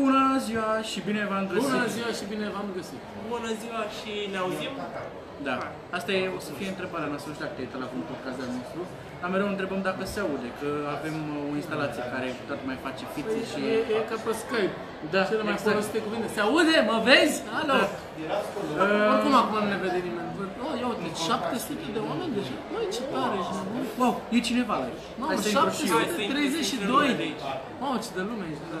Bună ziua și bine v-am găsit! Bună ziua și bine v-am găsit! Bună ziua și ne auzim? Da, asta e, o să fie întrebarea noastră, nu știu dacă te-ai uitat la un podcast al nostru, dar mereu întrebăm dacă se aude, că avem uh, o instalație care tot mai face fițe și... E, e ca pe Skype. Da, Cele mai exact. folosite cuvinte. Se aude? Mă vezi? Alo! Da. Oricum acum nu ne vede nimeni. Oh, ia uite, 700 de oameni deja. Măi, ce tare ești, nebun. Wow, e cineva la aici. Mamă, Hai să intru și eu. 732! Mamă, ce de lume ești. Da.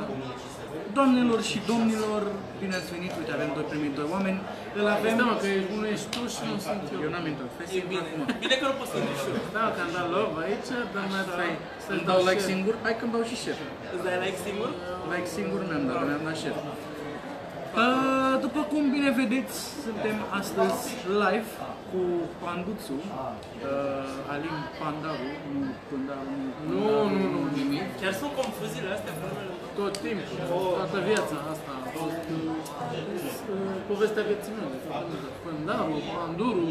Doamnelor și domnilor, bine ați venit, uite, avem doi primit doi oameni, îl avem... Stai mă, că ești- unul ești tu și nu sunt eu. Eu n-am intrat, fă E singur bine. acum. Bine că nu poți să intri și eu. Da, că am dat love aici, dar mai Stai, să-i îmi dau like share. singur? Hai că-mi dau și share. Îți dai like singur? Like singur mi-am dat, mi-am dat share. Uh, după cum bine vedeți, suntem astăzi live cu Panduțu, uh, Alin Pandaru, nu Pandaru, Nu, nu, nu, nimic. Chiar sunt confuziile astea cu numele. Tot timpul, toată viața asta a fost uh, povestea vieții mele. Pandarul, Panduru.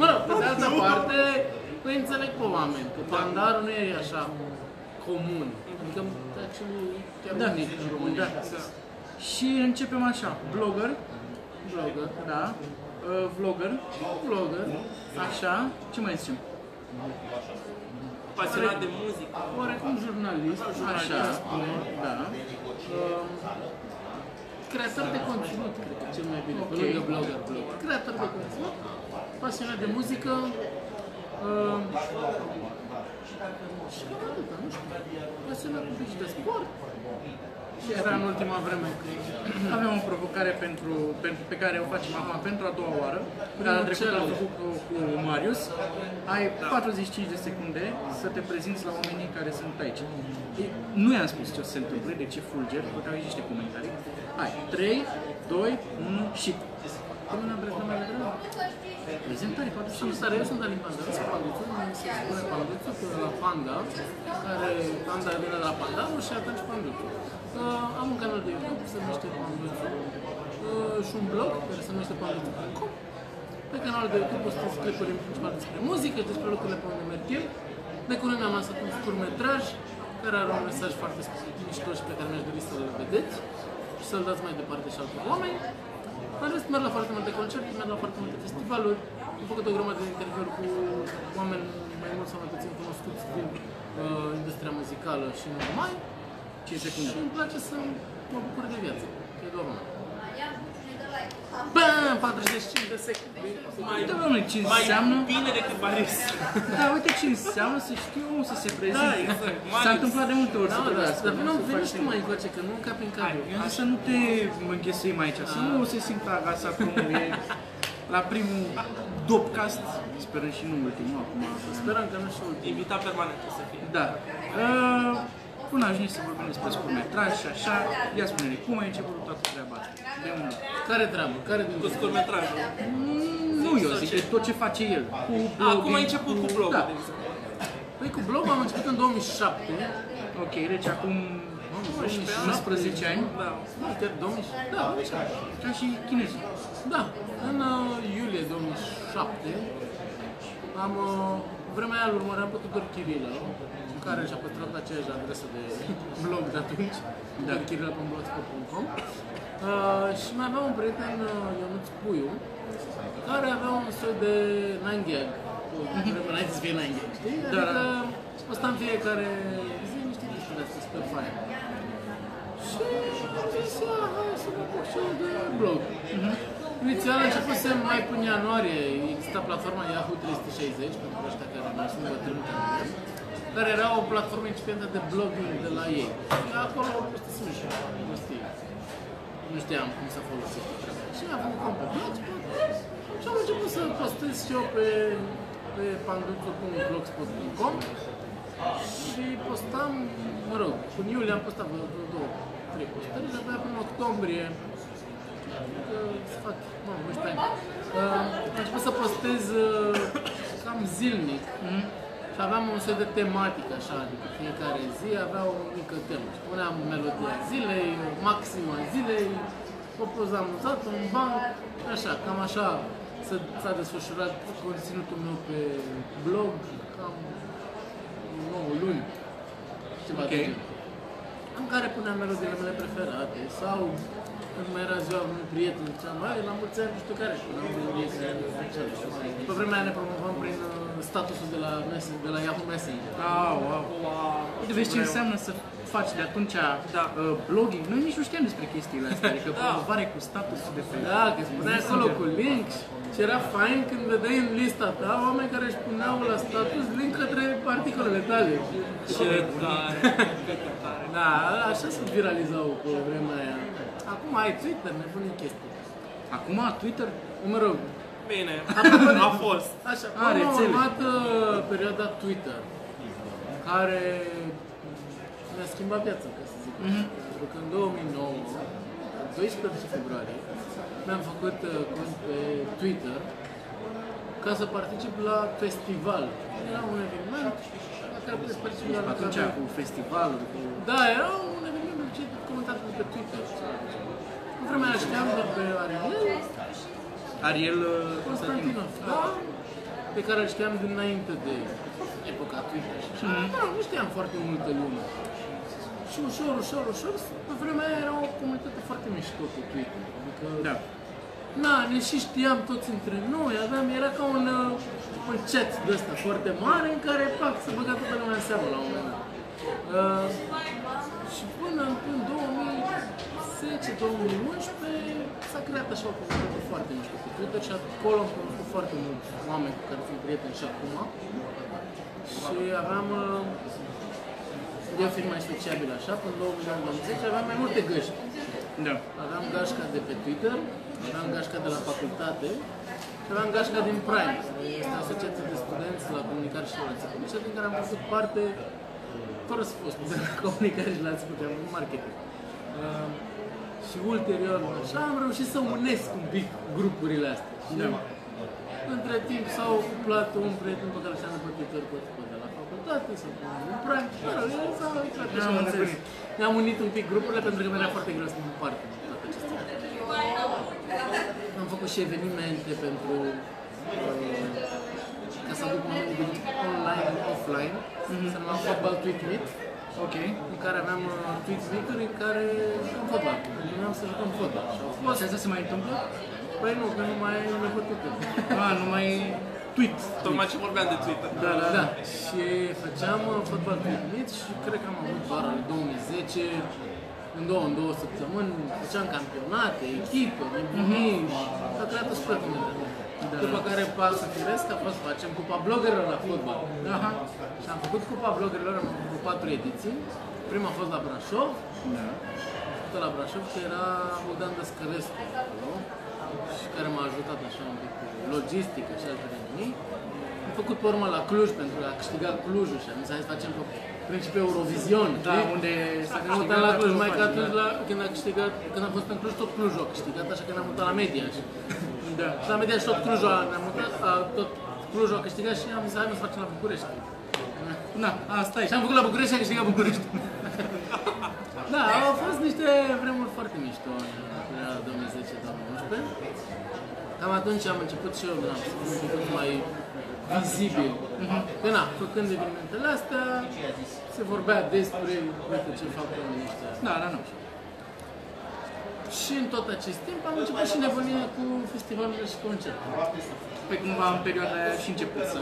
Mă rog, pe de altă parte, îi înțeleg pe oameni, că Pandarul nu e așa comun. Adică, actually, chiar Da, unic în România. da. Și începem așa, blogger, Blogger, da, uh, vlogger, blogger, așa, ce mai zicem? Pasionat de muzică. oarecum jurnalist, Așa, da, Um, creator de conținut, cred că cel mai bine, pe Ok. lângă blogger, blogger. Creator de conținut, pasionat de muzică, um, și cam atâta, nu știu, pasionat un pic și de sport. Și era în ultima vreme că avem o provocare pentru, pentru, pe care o facem acum pentru a doua oară. Data trecută am făcut cu, cu Marius. Ai 45 de secunde să te prezinți la oamenii care sunt aici. E- Nu i-am spus ce o să se întâmple, de ce fulger, pentru că au aici niște comentarii. Hai, 3, 2, 1 și... Până ne-am prezentat mai devreme. Prezentare, 45 Sunt tare, eu sunt Alin Panda, sunt Panduțu, mi se spune Panduțu, că la Panda, care Panda vine de la Pandaru și atunci Panduțu. Uh, am un canal de YouTube, se numește Panduțu, uh, și un blog care se numește panduțu.com. Pe canalul de YouTube postez clipuri în principal despre muzică și despre lucrurile pe unde merg eu. De curând am lansat un scurtmetraj care are un mesaj foarte mișto și pe care mi-aș dori să-l vedeți și să-l dați mai departe și altor oameni. În rest, merg la foarte multe concerte, merg la foarte multe festivaluri, am făcut o grămadă de interviuri cu oameni mai mult sau mai puțin cunoscuți din uh, industria muzicală și nu numai. 5 Și secunde. îmi place să mă bucur de viață. Că e doar una. Bam! 45 de secunde. Mai, Da, domnule, ce mai înseamnă? bine decât Baris. Da, uite ce înseamnă să știu omul să se prezinte. Da, exact. S-a Marius. întâmplat de multe ori Da, să mă, dar, trebuiască. dar vină, să vină faci și tu mai încoace, că nu capi în cadru. Eu zic să nu te înghesuim aici, să nu se simtă agasat omul e la primul dopcast, sperăm și nu ultimul acum. Sperăm că nu și ultim. Invitat permanent o să fie. Da. Uh, până ajungi să vorbim despre scurtmetraj și așa, ia spune-ne, cum ai început toată treaba asta? De unde? Care treabă? Care din Cu scurtmetrajul. Mm, Nu eu zic, de tot ce face el. Cu blogging, cum ai început cu blogul, Da. de exemplu? Păi cu blogul am început în 2007. Ok, deci acum Mamă, 11 ani, Da. Nu, chiar 2007. Da, 2007. ca și chinezii. Da, în uh, iulie 2007 am, uh, vremea aia îl urmăream pe Tudor Chirilă, care și-a păstrat aceeași adresă de blog de atunci, da. chirilă.blogspot.com uh, și mai aveam un prieten, uh, Ionuț Puiu, care avea un soi de 9gag, cu vremea înainte să fie 9gag, știi? Da, Adică da. postam fiecare zi niște chestii de astea super faine. Și am zis, ia, hai să mă apuc și eu de blog. Inițial a început să mai până ianuarie, exista platforma Yahoo 360, pentru ăștia care mai sunt bătrâni ca mine, care era o platformă incipientă de blogging de la ei. Și acolo au pus să și nu știu. Nu știam cum să folosesc treaba. Și mi-am făcut cont pe blogspot și am început să postez și eu pe, pe panduțu.blogspot.com și postam, mă rog, în iulie am postat vreo vreo două, trei postări, și abia până în octombrie, că să fac, mă, 11 ani, uh, am început să postez uh, cam zilnic și aveam un set de tematică așa, adică fiecare zi avea o mică temă. Și puneam melodia zilei, maxima zilei, o poză amuzată, un banc, așa, cam așa s-a, s-a desfășurat conținutul meu pe blog, cam 9 luni. Ceva Ok. de genul. în care puneam melodiile mele preferate sau când mai era ziua unui prieten, ziceam, mai la mulți ani, nu știu care, puneam o melodie care Pe vremea aia ne promovam prin uh, statusul de la, Messenger, de la Yahoo Messenger. Ah, wow. Uite, vezi ce înseamnă să faci de atunci Da. uh, blogging. Noi nici nu știam despre chestiile astea, adică Da. promovare cu statusul de pe... Da, că spuneai acolo cu link și era fain când vedeai în lista ta oameni care își puneau la status link către articolele tale. Ce tare, cât de tare. Da, așa se viralizau pe vremea aia. Acum ai Twitter, nebunii chestii. Acum, Twitter, Mă rog, Bine, Apoi- a fost. Așa, A, am rețele. urmat uh, perioada Twitter, care mi-a schimbat viața, ca să zic. Mhm. Pentru că în 2009, 12 februarie, mi-am făcut uh, cont pe Twitter ca să particip la festival. Era un eveniment la care puteți participa la atunci care- cu festivalul, cu... Da, era un eveniment ce comentat pe Twitter. În vremea aia știam doar pe Ariel, Ariel uh, Constantinov. Constantinov, da, pe care îl știam dinainte de epoca Twitter și așa. Mhm. Da, nu știam foarte multă lume. Și ușor, ușor, ușor, pe vremea aia era o comunitate foarte mișto pe Twitter. Adică, Da. Na, ne și știam toți între noi, aveam, era ca un, uh, un chat de ăsta foarte mare în care, pac, se băga toată lumea în seamă la un moment dat. Uh, și până în, în 2010-2011 s-a creat așa o comunitate foarte mișto pe Twitter și acolo am cunoscut foarte mulți oameni cu care sunt prieteni și acum. Și aveam, uh, eu fiind mai sociabil așa, până în 2010 aveam mai multe găști. Da. Aveam gașca de pe Twitter, aveam gașca de la facultate și aveam gașca din Prime. Este Asociația de Studenți la Comunicare și Relații Publice, din care am făcut parte fără să fost student la comunicare și relații publice, am făcut marketing. Uh, și ulterior, așa, am reușit să unesc un pic grupurile astea. Și Da. între timp s-au cuplat un prieten pe care și-am pe Twitter pe pe de la facultate, sau pe un Prime, mă rog, el s-a uitat așa Am în sens. nebunit. Ne-am unit un pic grupurile pentru că mi-era foarte greu să mă împart în toate acestea. Am făcut și evenimente pentru uh, ca să aduc oamenii din online în offline, Mhm. se numea Fotbal Tweet Meet, Ok. în care aveam uh, tweet meet-uri în care jucam fotbal. Veneam să jucăm fotbal. Și au fost, Și asta se mai întâmplă? păi nu, că nu mai e pe Twitter. Ah, nu mai tweet. Tocmai ce vorbeam de Twitter. Da, da, Da, și făceam uh, fotbal tweet meet și cred că am avut vara lui 2010, în două, în două săptămâni, făceam campionate, echipe, nebunii, s-a creat o super comunitate. Da. După care pasul firesc a fost să facem Cupa Bloggerilor la fotbal. Aha. Și am făcut Cupa Bloggerilor, am făcut patru ediții. Prima a fost la Brașov, Da. făcută la Brașov, că era Bogdan Dăscărescu acolo și care m-a ajutat așa un pic cu logistică și alte nebunii. Am făcut pe urmă la Cluj pentru că a câștigat Clujul și am zis hai să facem pe principiul Eurovision. Da, știi? unde s-a Am mutat la Cluj, mai că faci, atunci da. la, când a câștigat, când am fost în Cluj, tot Clujul a câștigat, așa că ne-am mutat la media. Și, Da. și la media și tot Clujul a, ne-am mutat, a, tot Clujul a câștigat și am zis hai mă să facem la București. Na, asta e. Și am făcut la București și am câștigat București. da, au fost niște vremuri foarte mișto în perioada 2010-2011. Cam atunci am început și eu na, să fiu un pic mai vizibil. Că na, făcând evenimentele astea, se vorbea despre, uite ce fac oamenii ăștia. Da, da, nu. Și în tot acest timp am început și nebunia cu festivalurile și concertele. Pe cumva în perioada aia și început să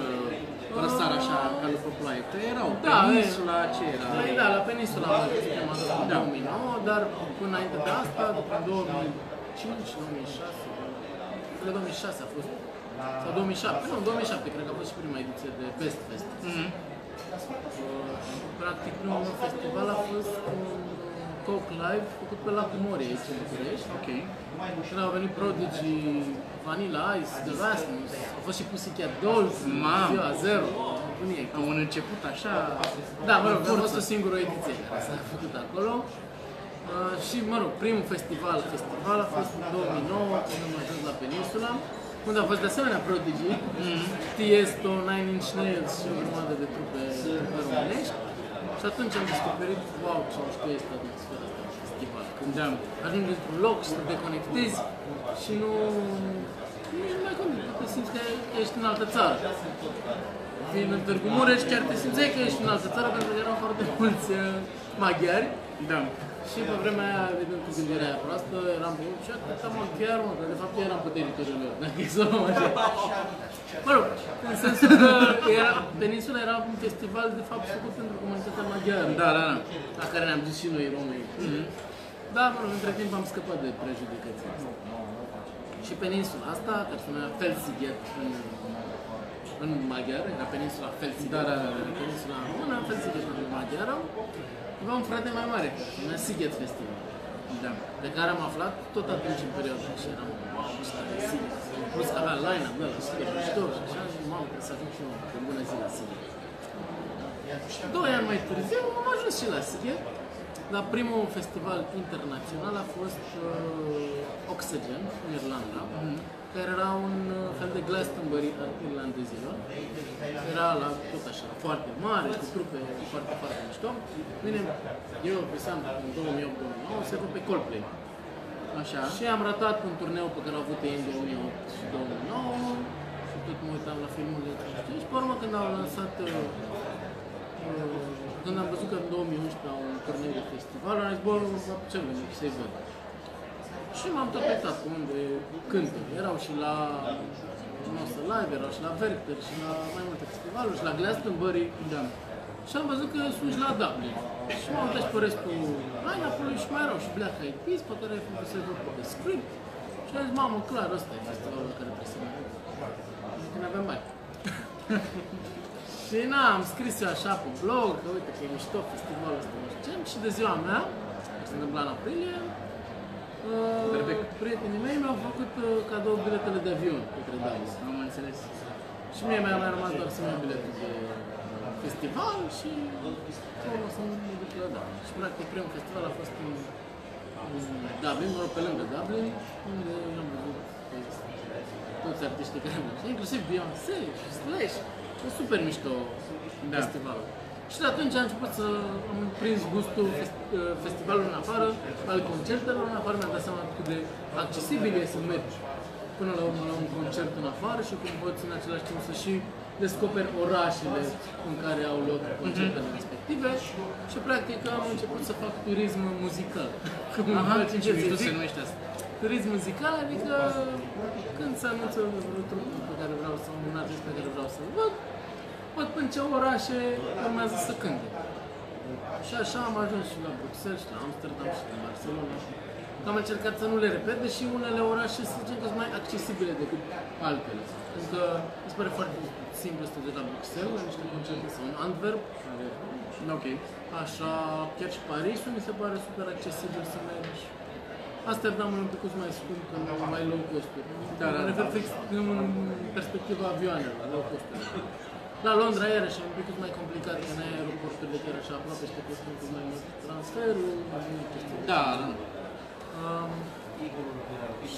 răsar așa ca după ploaie. Că erau Da, peninsula, ce era? Păi da, la Peninsula am ajuns prima dată în Da. 2009, dar până înainte de asta, după 2005, 2006, cred că 2006 a fost, sau 2007, nu, 2007 cred că a fost și prima ediție de Best Fest. Mhm. Uh, și practic primul meu festival a fost un Coke Live făcut pe Lacul Morii aici în București. Ok. Când au venit Prodigy, Vanilla Ice, The Rasmus, au fost și Pussycat Dolls, Mamă. ziua zero, bunie. Au un început așa... Da, mă rog, a fost o singură ediție care s-a făcut acolo. Uh, și, mă rog, primul festival, festival a fost în 2009, când am ajuns la Peninsula, unde a fost de asemenea Prodigy, Tiesto, Nine Inch Nails și o grămadă de trupe, trupe românești. Și atunci am descoperit, wow, ce mișto este atmosfera asta de festival. Când Da. ajungi într-un loc și te deconectezi și nu, nu ești mai content, te simți că ești în altă țară. fiind în Târgu Mureș, chiar te simțeai că ești în altă țară pentru că erau foarte mulți uh, maghiari. Da. Și pe vremea aia, evident, cu gândirea aia proastă, eram pe și atâta maghiar, mă, că de fapt eram pe teritoriul meu, dacă e să o luăm așa. Mă rog, în sensul că era, Peninsula era un festival, de fapt, făcut pentru comunitatea maghiară, Da, da, da. la care ne-am dus și noi, români. Da, mă rog, între timp am scăpat de prejudecățile astea. Și peninsula asta, care se numea Felsighet în, în maghiară, era peninsula Felsighet. Da, da, da, da. Era peninsula română, Felsighet în maghiară. Avea un frate mai mare, se numea Sighet Festival. Da. De care am aflat tot atunci în perioada și eram, wow, ce tare e Sighet. Plus că avea line-up de la Sighet, mișto și așa, și mamă, trebuie să ajung și eu pe bună zi la Sighet. Doi ani mai târziu am ajuns și la Sighet. La primul festival internațional a fost uh, Oxygen în Irlanda, care era un uh, fel de Glastonbury al irlandezilor. Era la tot așa, foarte mare, cu trupe foarte, foarte mișto. Bine, eu visam în 2008-2009 să văd pe Coldplay. Așa. Și am ratat un turneu pe care au avut ei în 2008 și 2009 și tot mă uitam la filmurile și știi, și pe urmă când au lansat uh, uh, când am văzut că în 2011 au un turneu de festival, am zis, bă, ce veni să-i văd. Și m-am tot uitat pe unde cântă. Erau și la Nostra Live, erau și la Werchter, și la mai multe festivaluri, și la Glastonbury. Da. Și am văzut că sunt și la Dublin. Și m-am uitat și pe restul line-up-ului și mai erau și Black Eyed Peas, pe care ai făcut să văd pe script. Și am zis, mamă, clar, ăsta e festivalul la care trebuie să merg. Când aveam bani. și na, am scris eu așa pe blog, că uite că e mișto festivalul ăsta, nu știu ce. Și de ziua mea, care se întâmpla în aprilie, uh, Berbec. prietenii mei mi-au făcut uh, cadou biletele de avion către Dallas. Am înțeles. Și mie mi-a mai rămas doar să-mi iau biletul de festival și o să mă duc la Dublin. Și practic primul festival a fost în, în Dublin, mă rog, pe lângă Dublin, unde am văzut pe toți artiștii care am văzut, inclusiv Beyoncé și Slash. E super mișto Da. festivalul. Și de atunci am început să am prins gustul fest- festivalului în afară, al concertelor în afară, mi-am dat seama cât de accesibil e să mergi până la urmă la un concert în afară și cum poți în același timp să și descoperi orașele în care au loc concertele respective și practic am început să fac turism muzical. Cum îmi Aha, place ce mie să mișto se zic. numește asta. Turism muzical, adică când se anunță vreo trupă pe care vreau să un artist pe care vreau să-l văd, văd până ce orașe urmează să cânte. Și așa am ajuns și la Bruxelles, și la Amsterdam, și la Barcelona. Am încercat să nu le repet, deși unele orașe să zicem că sunt mai accesibile decât altele. Pentru că mi se pare foarte simplu să te duci la Bruxelles, la niște concerte sau în Antwerp, care Ok. Așa, chiar și Parisul mi se pare super accesibil să mergi. Amsterdam e un pic mai scump, că nu mai low cost Da, da, Mă refer fix în perspectiva avioanelor, la low cost La Londra era și un pic mai complicat, că n-ai aeroporturile chiar așa aproape și te costă un pic mai mult transferul, mai multe chestii. Da, da. Um,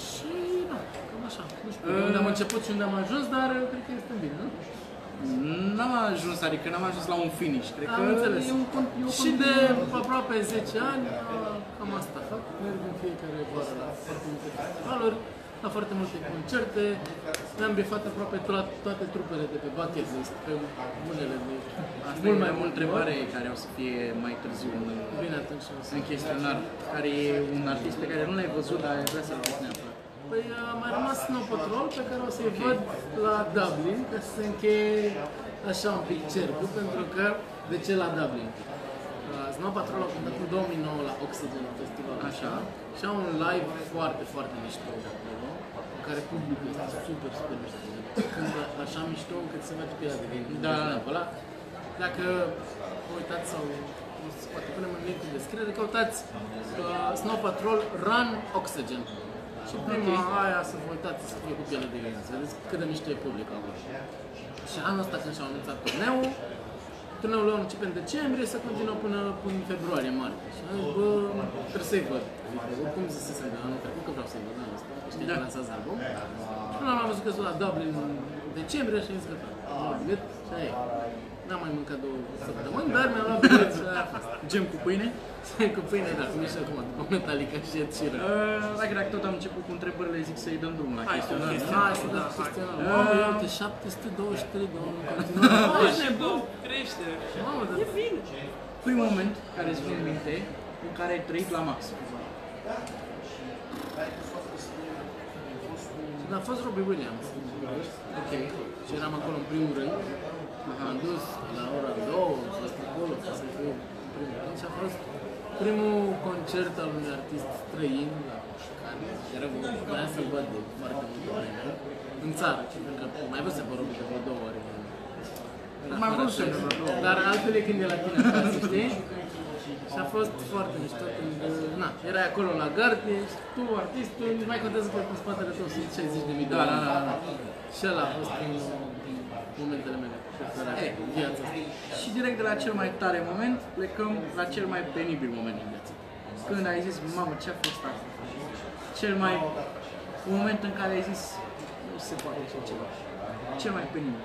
și, da, cam așa. Nu știu Uh. unde am început și unde am ajuns, dar cred că este bine, nu? N-am ajuns, adică n-am ajuns la un finish. Cred Am că înțeles. e un, con- e o Și de continuare. aproape 10 ani, a, cam asta fac. Merg în fiecare vară la foarte multe festivaluri, la foarte multe concerte. Mi-am bifat aproape to- toate trupele de pe bucket list, pe unele de Asta mult e mai o mult întrebare care o să fie mai târziu în, Bine atunci o să... în chestionar. Care e un artist pe care nu l-ai văzut, dar ai vrea să-l vezi neapărat. Păi a mai rămas Snow Patrol pe care o să-i văd la Dublin ca să se încheie așa un pic cercul, pentru că de ce la Dublin? Uh, Snow Patrol a cântat în 2009 la Oxygen Festival. Așa. Și au un live foarte, foarte mișto de acolo, în care publicul este super, super mișto. Cântă așa mișto încât se merge pe ea de gând. Da. Ăla. Dacă vă uitați sau o să poate punem în link în descriere, căutați uh, Snow Patrol Run Oxygen. Și prima aia să vă uitați să fie cu piele de găină, să vedeți cât de mișto e publicul acolo. Și anul ăsta când și-au anunțat turneul, turneul lor începe în decembrie, să continuă până, până în februarie, martie. Și am zis, bă, trebuie să-i văd. Adică, oricum zisese de anul trecut că vreau să-i văd anul ăsta, că știi că lansează album. Și până la urmă am văzut că sunt la Dublin în decembrie și am zis că am luat bilet și aia e. N-am mai mâncat două săptămâni, dar mi-am luat bilet și aia a fost. Gem cu pâine. cu pâine, da, cum e și acum, după Metallica și Ed Sheeran. Uh, Dacă dacă tot am început cu întrebările, zic să-i dăm drumul la Hai, chestionar. cu Hai să dăm chestionarul. Mamă, ia uite, 723 de oameni în continuare. Ești nebun, crește. Mamă, dar E bine. Primul moment care îți vine în minte în care ai trăit la maxim. Da, a fost Robbie Williams. Ok. Și eram acolo în primul rând. M-am dus la ora 2, să stau acolo, ca să fiu în primul rând. Și a fost primul concert al unui artist străin la care era voia să-l văd de foarte multă vreme în țară. Pentru că mai văzut pe Robbie de vreo două ori. în Mai afara văzut țării. de vreo două ori. Dar altfel e când e la tine acasă, știi? Și a fost foarte mișto când, na, erai acolo la gard, ești tu, artistul, nici mai contează că în spatele tău sunt 60 de mii de Da, oameni. da, da, da. Și ăla a fost unul din momentele mele preferate Ei. din viața asta. Și direct de la cel mai tare moment, plecăm la cel mai penibil moment din viață. Când ai zis, mamă, ce a fost asta? Cel mai... Un moment în care ai zis, nu se poate așa ceva. Cel mai penibil.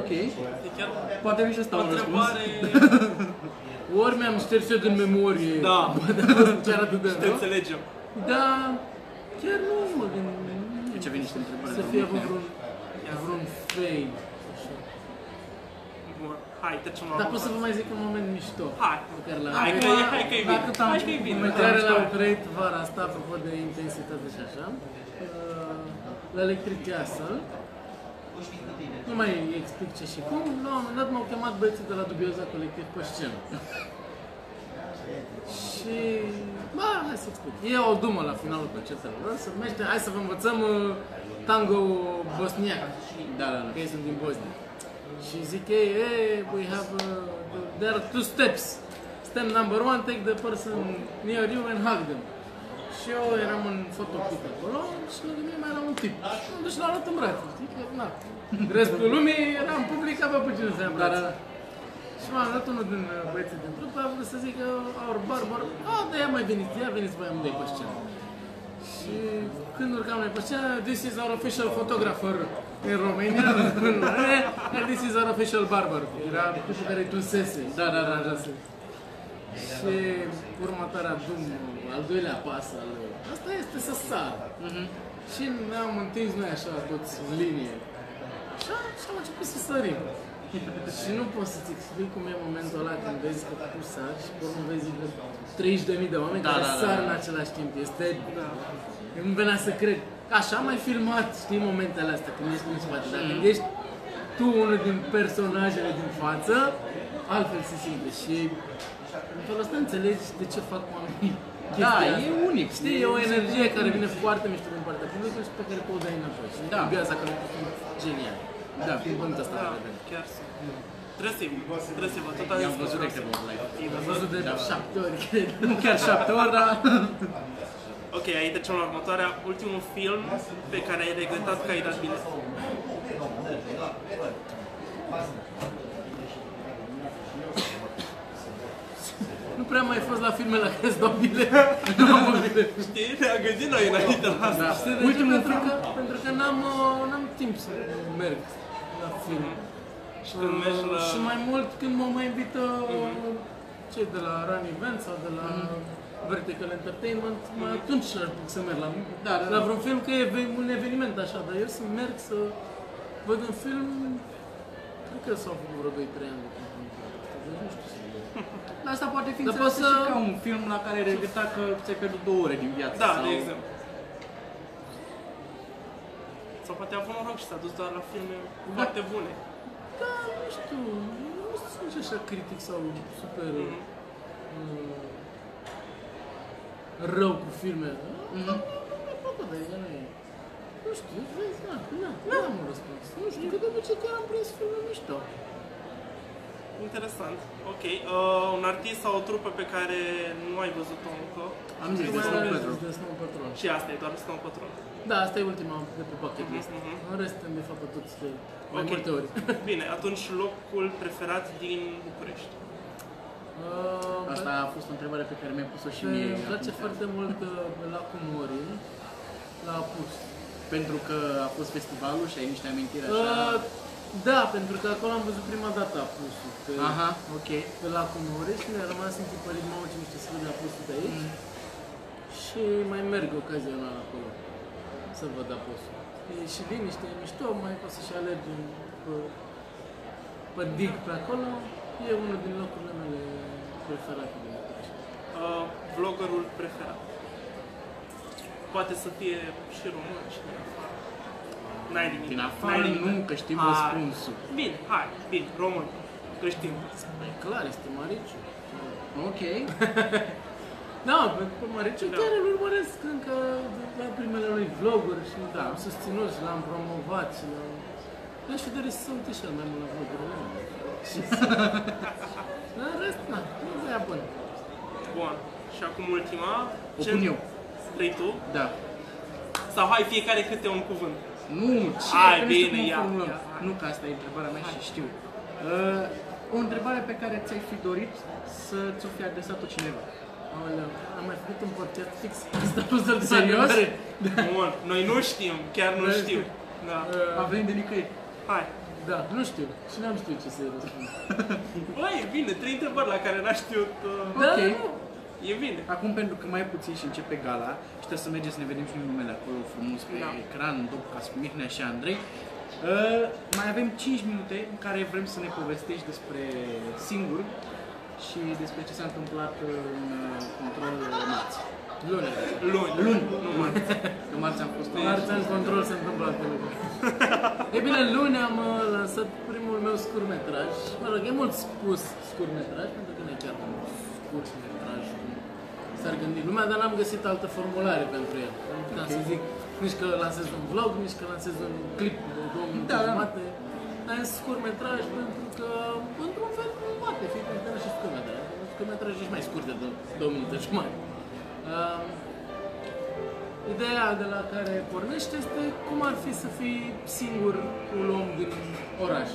Ok. E chiar Poate mi și asta o un răspuns. întrebare... Ori mi-am șters eu din memorie, Da. bă, dar a fost chiar atât de Te rău. înțelegem. Da, chiar nu mă gândesc. Deci a venit niște întrebări. Să fie avut vreun, vreun fail. așa. Bun. Hai, trecem la Dar pot să vă mai zic un moment mișto. Hai. Pe care l-am Hai că e, hai că e bine. Dacă am Hai că e bine. pe care l-am trăit vara asta, apropo de intensitate și așa, uh, la Electric Castle. Nu mai explic ce și cum, la un moment dat m-au chemat băieții de la Dubioza Colectiv pe scenă. și, ba, hai să explic. E o dumă la finalul concertelor lor, se numește, hai să vă învățăm uh, tango bosniac. Da, da, da. Că ei sunt din Bosnia. Și zic ei, hey, we have, uh, there are two steps. Step number one, take the person near you and hug them. Și eu eram în fotoclip acolo și lângă mine mai era un tip. Și m-am dus și l-am luat în brațe. Știi că, na, restul lumii era în public, avea pe cine să ia în Da, brațe. da, da. Și m-a dat unul din uh, băieții din trup, a vrut să zică, our barbar, a, da, ia mai veniți, ia veniți voi amândoi pe scenă. Și când urcam noi pe scenă, this is our official photographer în România, and this is our official barber. Era tipul care tusese. Da, da, da, da. Și următoarea drum, al doilea pas al Asta este să sar. Și ne-am întins noi așa toți în linie. Așa, și am început să sărim. Și nu pot să-ți explic cum e momentul ăla când vezi că tu sari și pe urmă vezi că 30.000 de oameni Da, care da, da, sar da. în același timp. Este... Nu venea să cred. Așa am mai filmat, știi, momentele astea, când ești în spate. Dar când ești tu unul din personajele din față, altfel se simte. Și în felul ăsta înțelegi de ce fac oamenii Da, chestia asta. e unic. Știi, e o energie care vine foarte mișto din partea publicului și pe care poți da înapoi. Și Da. Biaza care sunt genial. Da. Din punctul ăsta Da, de vedere. chiar sunt. Trebuie să-i trebuie să-i văd. Tot am I-am zis că văzut de vreau să- câteva ori live. Ai Am văzut? văzut de șapte ori, cred. Nu chiar șapte ori, dar... Ok, aici trecem la următoarea. Ultimul film pe care ai regretat că ai dat bilet. Nu prea mai fost la filme la care îți dau bilet. Nu am avut bilet. Știi? Ne-am gândit noi înainte la asta. Da. Știi de ce? Ultimul Pentru film... că, pentru că n-am, uh, n-am timp să merg la film. Și când mergi la... Și mai mult când mă mai invită cei de la Run Event sau de la Vertical Entertainment, mai atunci aș putea să merg la, Da, da, la da. vreun film, că e ve- un eveniment așa, dar eu să merg să văd un film, cred că s-au făcut vreo 2-3 ani. de când am făcut asta, deci nu știu să Dar asta poate fi Dar înțeles poți să- și ca un film la care ai regretat că ți-ai pierdut două ore din viață. Da, sau... de exemplu. Sau poate a avut noroc și s-a dus doar la filme foarte bune. Da, nu știu, nu sunt nici așa critic sau super uh, rău cu filme. Mhm. Mi-a plăcut, dar e- nu e. Nu știu, vezi, na, na, nu am un răspuns. Nu știu, că de obicei chiar am prins filme mișto. Interesant. Ok. Uh, un artist sau o trupă pe care nu ai văzut-o încă. Am zis Nu de mai Snow ales Patrol. de Snow Patrol. Și asta e doar Snow Patrol. Da, asta e ultima de pe bucket list. Mhm, mhm. În rest am de fapt pe toți de mai Ok. multe ori. Bine, atunci locul preferat din București. Uh, Asta a fost o întrebare pe care mi-ai pus-o și Și mie. îmi place acum. foarte mult uh, Lacul Mori, la Apus. Pentru că a fost festivalul și ai niște amintiri așa? Uh, da, pentru că acolo am văzut prima dată apusul. Pe, Aha, ok. pe la Comore și mi-a rămas întipărit, mamă ce miște să văd apusul de aici. Mm. Și mai merg ocazional acolo să văd apusul. E și liniște, e mișto, mai poți să și alergi în- pe, pe dig pe acolo. E unul din locurile mele preferate de București. Uh, vloggerul preferat. Poate să fie și român și din afară. N-ai nimic. Din N-ai afară nimic. nu, că știm Hai. răspunsul. Bine, hai, bine, român. Că știm. E clar, este Mariciu. Ok. Da, pe, pe Mariciu Da. chiar îl urmăresc încă de la primele lui vloguri și da, am susținut și l-am promovat și l-am... Mi-aș fi dorit să se uite și el mai mult la vlogurile mele. Și să... Dar în rest, na, nu vrea bun. Bun. Și acum ultima. O pun eu. Vrei tu? Da. Sau hai fiecare câte un cuvânt. Nu, ce? Hai, Că nu știu bine, cum o ia, formulăm. ia, hai. Nu, că asta e întrebarea mea și știu. Uh, o întrebare pe care ți-ai fi dorit să ți-o fi adresat-o cineva. Aoleu, am mai făcut un podcast fix. Asta a fost o Serios? Bun. Noi nu știm, chiar nu Nu știu. știu. Da. A venit de nicăieri. Hai. Da, nu știu. Și n-am știut ce să-i răspund. Băi, e bine, trei întrebări la care n-aș știut. Uh, Ok. Da, nu. E bine. Acum, pentru că mai puțin și începe gala și trebuie să mergem să ne vedem și noi numele acolo frumos pe Da. ecran, Dobca, cu Mihnea și Andrei. Uh, mai avem 5 minute în care vrem să ne povestești despre singur și despre ce s-a întâmplat în uh, control marți. Luni. Luni. Luni. Nu mai. Că marți am fost Marți în control se întâmplă alte lucruri. E bine, luni am uh, lansat primul meu scurtmetraj. Mă rog, e mult spus scurtmetraj, pentru că nu e chiar un scurtmetraj cum s-ar gândi lumea, dar n-am găsit altă formulare pentru el. Nu puteam să zic nici că lansez un vlog, nici că lansez un clip de două minute Da, da. jumate. Am zis scurtmetraj pentru că, într-un fel, poate fi considerat și scurtmetraj. Scurtmetraj e și mai scurt de două, două minute jumate. Uh, Ideea de la care pornește este cum ar fi să fii singur un om din oraș.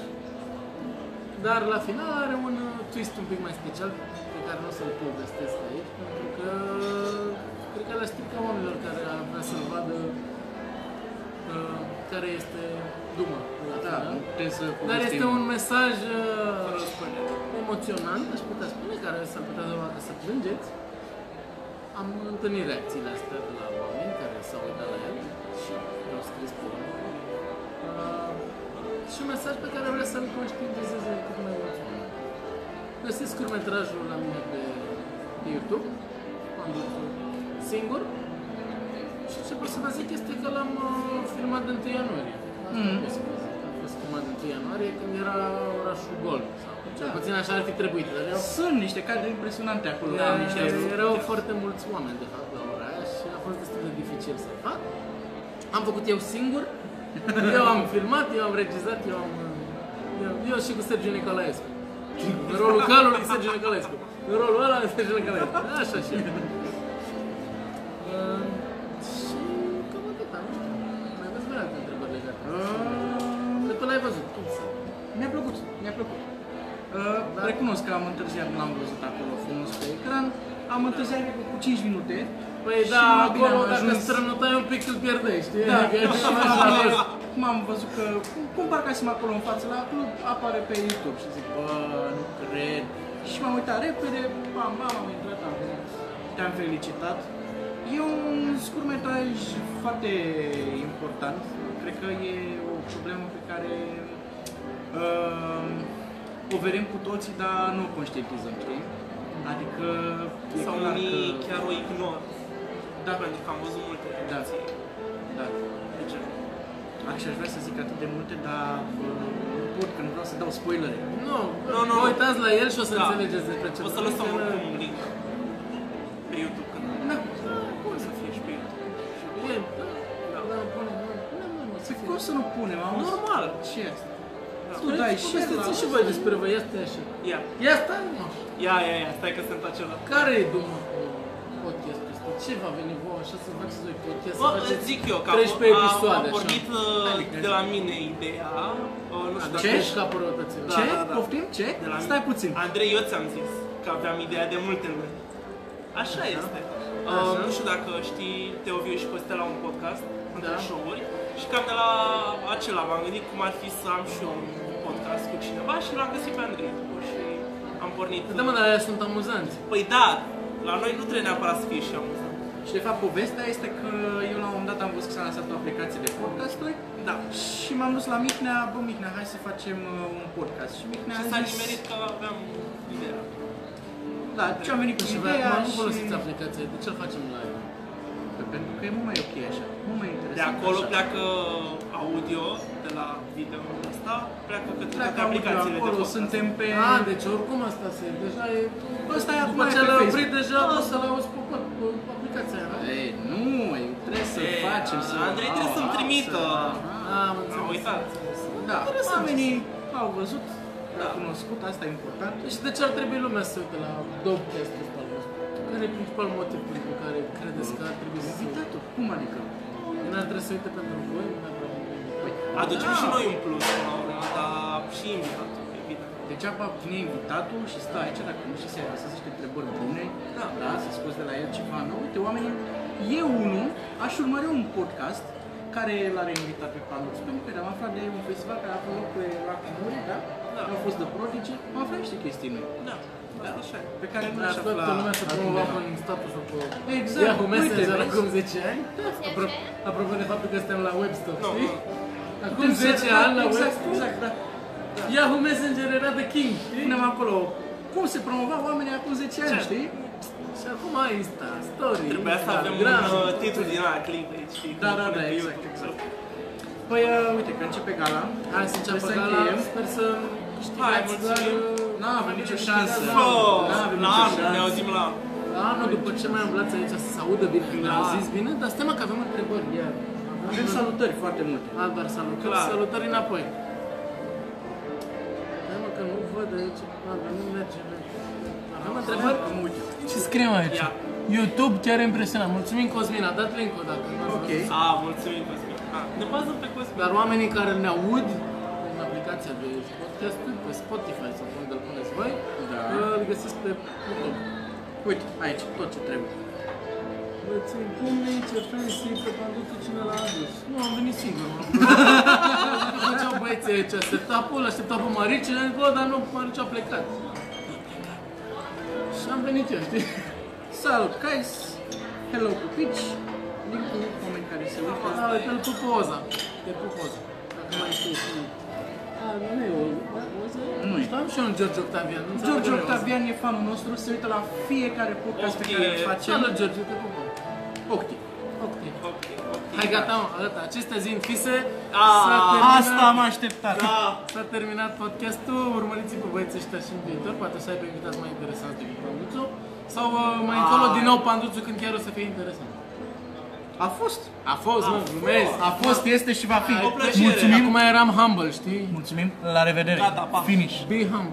Dar la final are un uh, twist un pic mai special pe care nu o să-l povestesc aici, pentru că cred că le strică oamenilor care ar vrea să-l vadă uh, care este Duma. La Da, final. putem să Dar povestim. este un mesaj Fără uh, spoiler. emoționant, aș putea spune, care s-ar putea să facă să plângeți. Am întâlnit reacțiile astea de la oameni care s-au uitat la el și au scris pe urmă. Uh, și un mesaj pe care vreau să-l conștientizeze cât mai mulți oameni. Găsiți scurtmetrajul la mine pe YouTube, am dat singur. Și ce pot să vă zic este că l-am uh, filmat de 1 ianuarie. Asta Mhm. pot să vă zic. A fost filmat de 1 ianuarie când era orașul gol. Sau cel puțin așa ar fi trebuit. Dar erau Sunt niște cadre impresionante acolo. da, cu niște... erau foarte mulți oameni, de fapt, la ora aia și a fost destul de dificil să fac. Am făcut eu singur, eu am filmat, eu am regizat, eu am... Eu, eu și cu Sergiu Nicolaescu. În rolul calului Sergiu Nicolaescu. În rolul ăla Sergiu Nicolaescu. Așa și eu. Uh, și cam atât, nu știu. Mai aveți vreo alte întrebări legate? Uh, Că tu l-ai văzut, cum să... Mi-a plăcut, mi-a plăcut. Uh, Da. Recunosc că am întârziat, nu l-am văzut acolo frumos pe ecran. Am întârziat cred că, cu 5 minute. Păi Și da, mai bine acolo am dacă ajuns- strănutai un pic îl pierdeai, știi? Da, Adică și cam mai așa a bine, fost. cum am văzut că, cum, cum parcasem acolo în față la club, apare pe YouTube și zic, bă, nu cred. Și m-am uitat repede, bam, bam, am intrat, am venit. Te-am felicitat. E un scurtmetraj foarte important. Cred că e o problemă pe care uh, o vedem cu toții, dar nu o conștientizăm, știi? Adică e Sau clar unii că... chiar o ignor. Da. Pentru că am văzut multe Da, reacții. da. De ce? Aș aș vrea să zic atât de multe, dar uh, nu pot, că nu vreau să dau spoilere. Nu, Nu, nu, vă nu. uitați la el și o să Da. înțelegeți despre ce O să lăsăm vorbim. oricum un link pe YouTube când Da. o să fie și pe YouTube. E, da, Da. da, pune, nu, pune, nu, nu, să Păi fie. cum să nu punem? Am Normal. Ce e asta? Da. Tu dai și Povestiți la- și voi despre voi, ia stai așa. Ia, Ia stai, mă. ia, ia, ia, stai că sunt acela. Care e dumă cu podcastul ăsta? Ce va veni vouă așa să faceți voi podcast? Bă, să faceți îți zic eu că a, 13 a, episoade a pornit așa. uh, Adică- de la mine ideea, uh, nu știu Dacă Ce? dacă... ești capul răutăților. Da, Ce? da, da. Poftim? Ce? De la Stai mine. puțin. Andrei, eu ți-am zis că aveam ideea de multe luni. Așa este. Uh, Așa. nu știu dacă știi Teoviu și Costel la un podcast între Da. show-uri Și cam de la acela m-am gândit cum ar fi să am și eu un podcast cu cineva și l-am găsit pe Andrei și am pornit. Da, mă, dar aia sunt amuzanți. Păi da, la noi nu trebuie neapărat să fie și amuzant. Și de fapt povestea este că eu la un moment dat am văzut că s-a lansat o aplicație de podcasturi Da. și m-am dus la Mihnea, bă Mihnea, hai să facem uh, un podcast. Și Mihnea Și a s-a zis, nimerit că aveam ideea. da, ce am venit cu Și ideea acum nu și... folosiți aplicația, de ce facem live? Păi, Pentru că e mult mai ok așa, mult mai interesant De acolo așa. pleacă audio, de la video ăsta, pleacă către Pleacă toate audio aplicațiile de acolo, podcast. suntem pe... A, deci oricum asta se, deja e... Ăsta e acum După ce pe l-ai Facebook. oprit deja, poți să-l auzi pe, pe, pe aplicația aia, nu? Ei, nu, ei, trebuie să E, facem, să... Andrei trebuie să-mi Au, trimită. să- A, am Am înțeles. uitat. Da, oamenii au văzut, Da. au cunoscut, asta e important. Și de ce ar trebui lumea să se uite la Dogcast-ul ăsta al vostru? Care e principal motiv pentru care credeți că ar trebui să se uite? Invitatul, cum adică? N-ar trebui să se uite pentru voi? N-ar trebui să se uite. Aducem Da. și noi un plus până la urmă, dar și invitatul, evident. Degeaba vine invitatul și stă aici dacă nu știi să adresezi niște întrebări bune, Da. da, să scoți de la el ceva nou. Uite, oamenii, eu unul aș urmări un podcast care l-are invitat pe Panuț, pentru că am aflat de un festival care a avut loc pe la Comune, da? Da. Au fost de Prodigy, am aflat niște chestii noi, Da, asta așa e. pe care nu Dar le-aș toată afla lumea se altundeva. promova în statusul pe Exact, Yahoo uite, Messenger vezi? acum 10 ani. Zece Apro- ani? Apropo de faptul că suntem la Webstop, Nu, știi? nu. Acum Putem să- 10 ani la exact, Webstop, exact, da. Yahoo Messenger era the king, știi? Punem acolo cum se promova oamenii acum 10 ani, Ce? știi? Și acum Insta, Story, Trebuia să avem un Instagram. uh, titlu din ăla clickbait, știi? Da, cum da, pune da, pe exact, YouTube. exact. Păi, uh, uite, că începe gala. Hai să înceapă Trebuie să gala, încheiem. sper să Hai, câștigați doar... mulțumim. uh, Nu avem nicio șansă. Bă, N-avem la nicio anul, șansă. ne auzim la Anul după ce mai umblați aici să se audă bine când Da. am zis bine, dar stai mă că avem întrebări iar. Avem salutări foarte multe. A, doar salutări, Clar. salutări înapoi. Văd aici, a, dar nu merge. Avem întrebări? Am uite. Ce scriem aici? Ia. YouTube chiar impresionant. Mulțumim Cosmin, a dat link-ul dacă nu ați Ok. văzut. A, mulțumim, Cosmin. A, ne bazăm pe Cosmin. Dar oamenii care ne aud în aplicația de podcast pe Spotify sau unde îl puneți voi, Da. îl găsiți pe YouTube. Uite, aici, tot ce trebuie. Bă, țin pumnii, ce fancy, pe pandutul cine l-a adus. Nu, am venit singur, mă. Făceau băieții aici setup-ul, așteptau pe Marici, le-am zis, bă, dar nu, Marici a plecat. Și am venit eu, știi? Salut, guys! Hello, pupici! Linkul oameni care se uită. A, uite, îl pun poza. E pun poza. Dacă mai știi, știi. A, nu e o poză? Nu e. Știu, am și eu un George Octavian. nu înțeleg George că nu e o Octavian e fanul nostru, se uită la fiecare podcast pe care îl poză. facem. Salut, George, te pupăm. Octi. Ok. Ok, ok. Hai, gata, mă, gata. Acestea zind fise, A, s-a terminat- Asta am așteptat. Da. S-a terminat podcastul, urmăriți pe băieții ăștia și în viitor, poate să aibă invitați mai interesanți decât Panduțu. Sau uh, mai încolo din nou Panduțu când chiar o să fie interesant. A fost. A fost, mă, glumesc. A fost, este și va fi. O plăcere. Mulțumim. Acum eram humble, știi? Mulțumim. La revedere. Gata, pa. Finish. Be humble.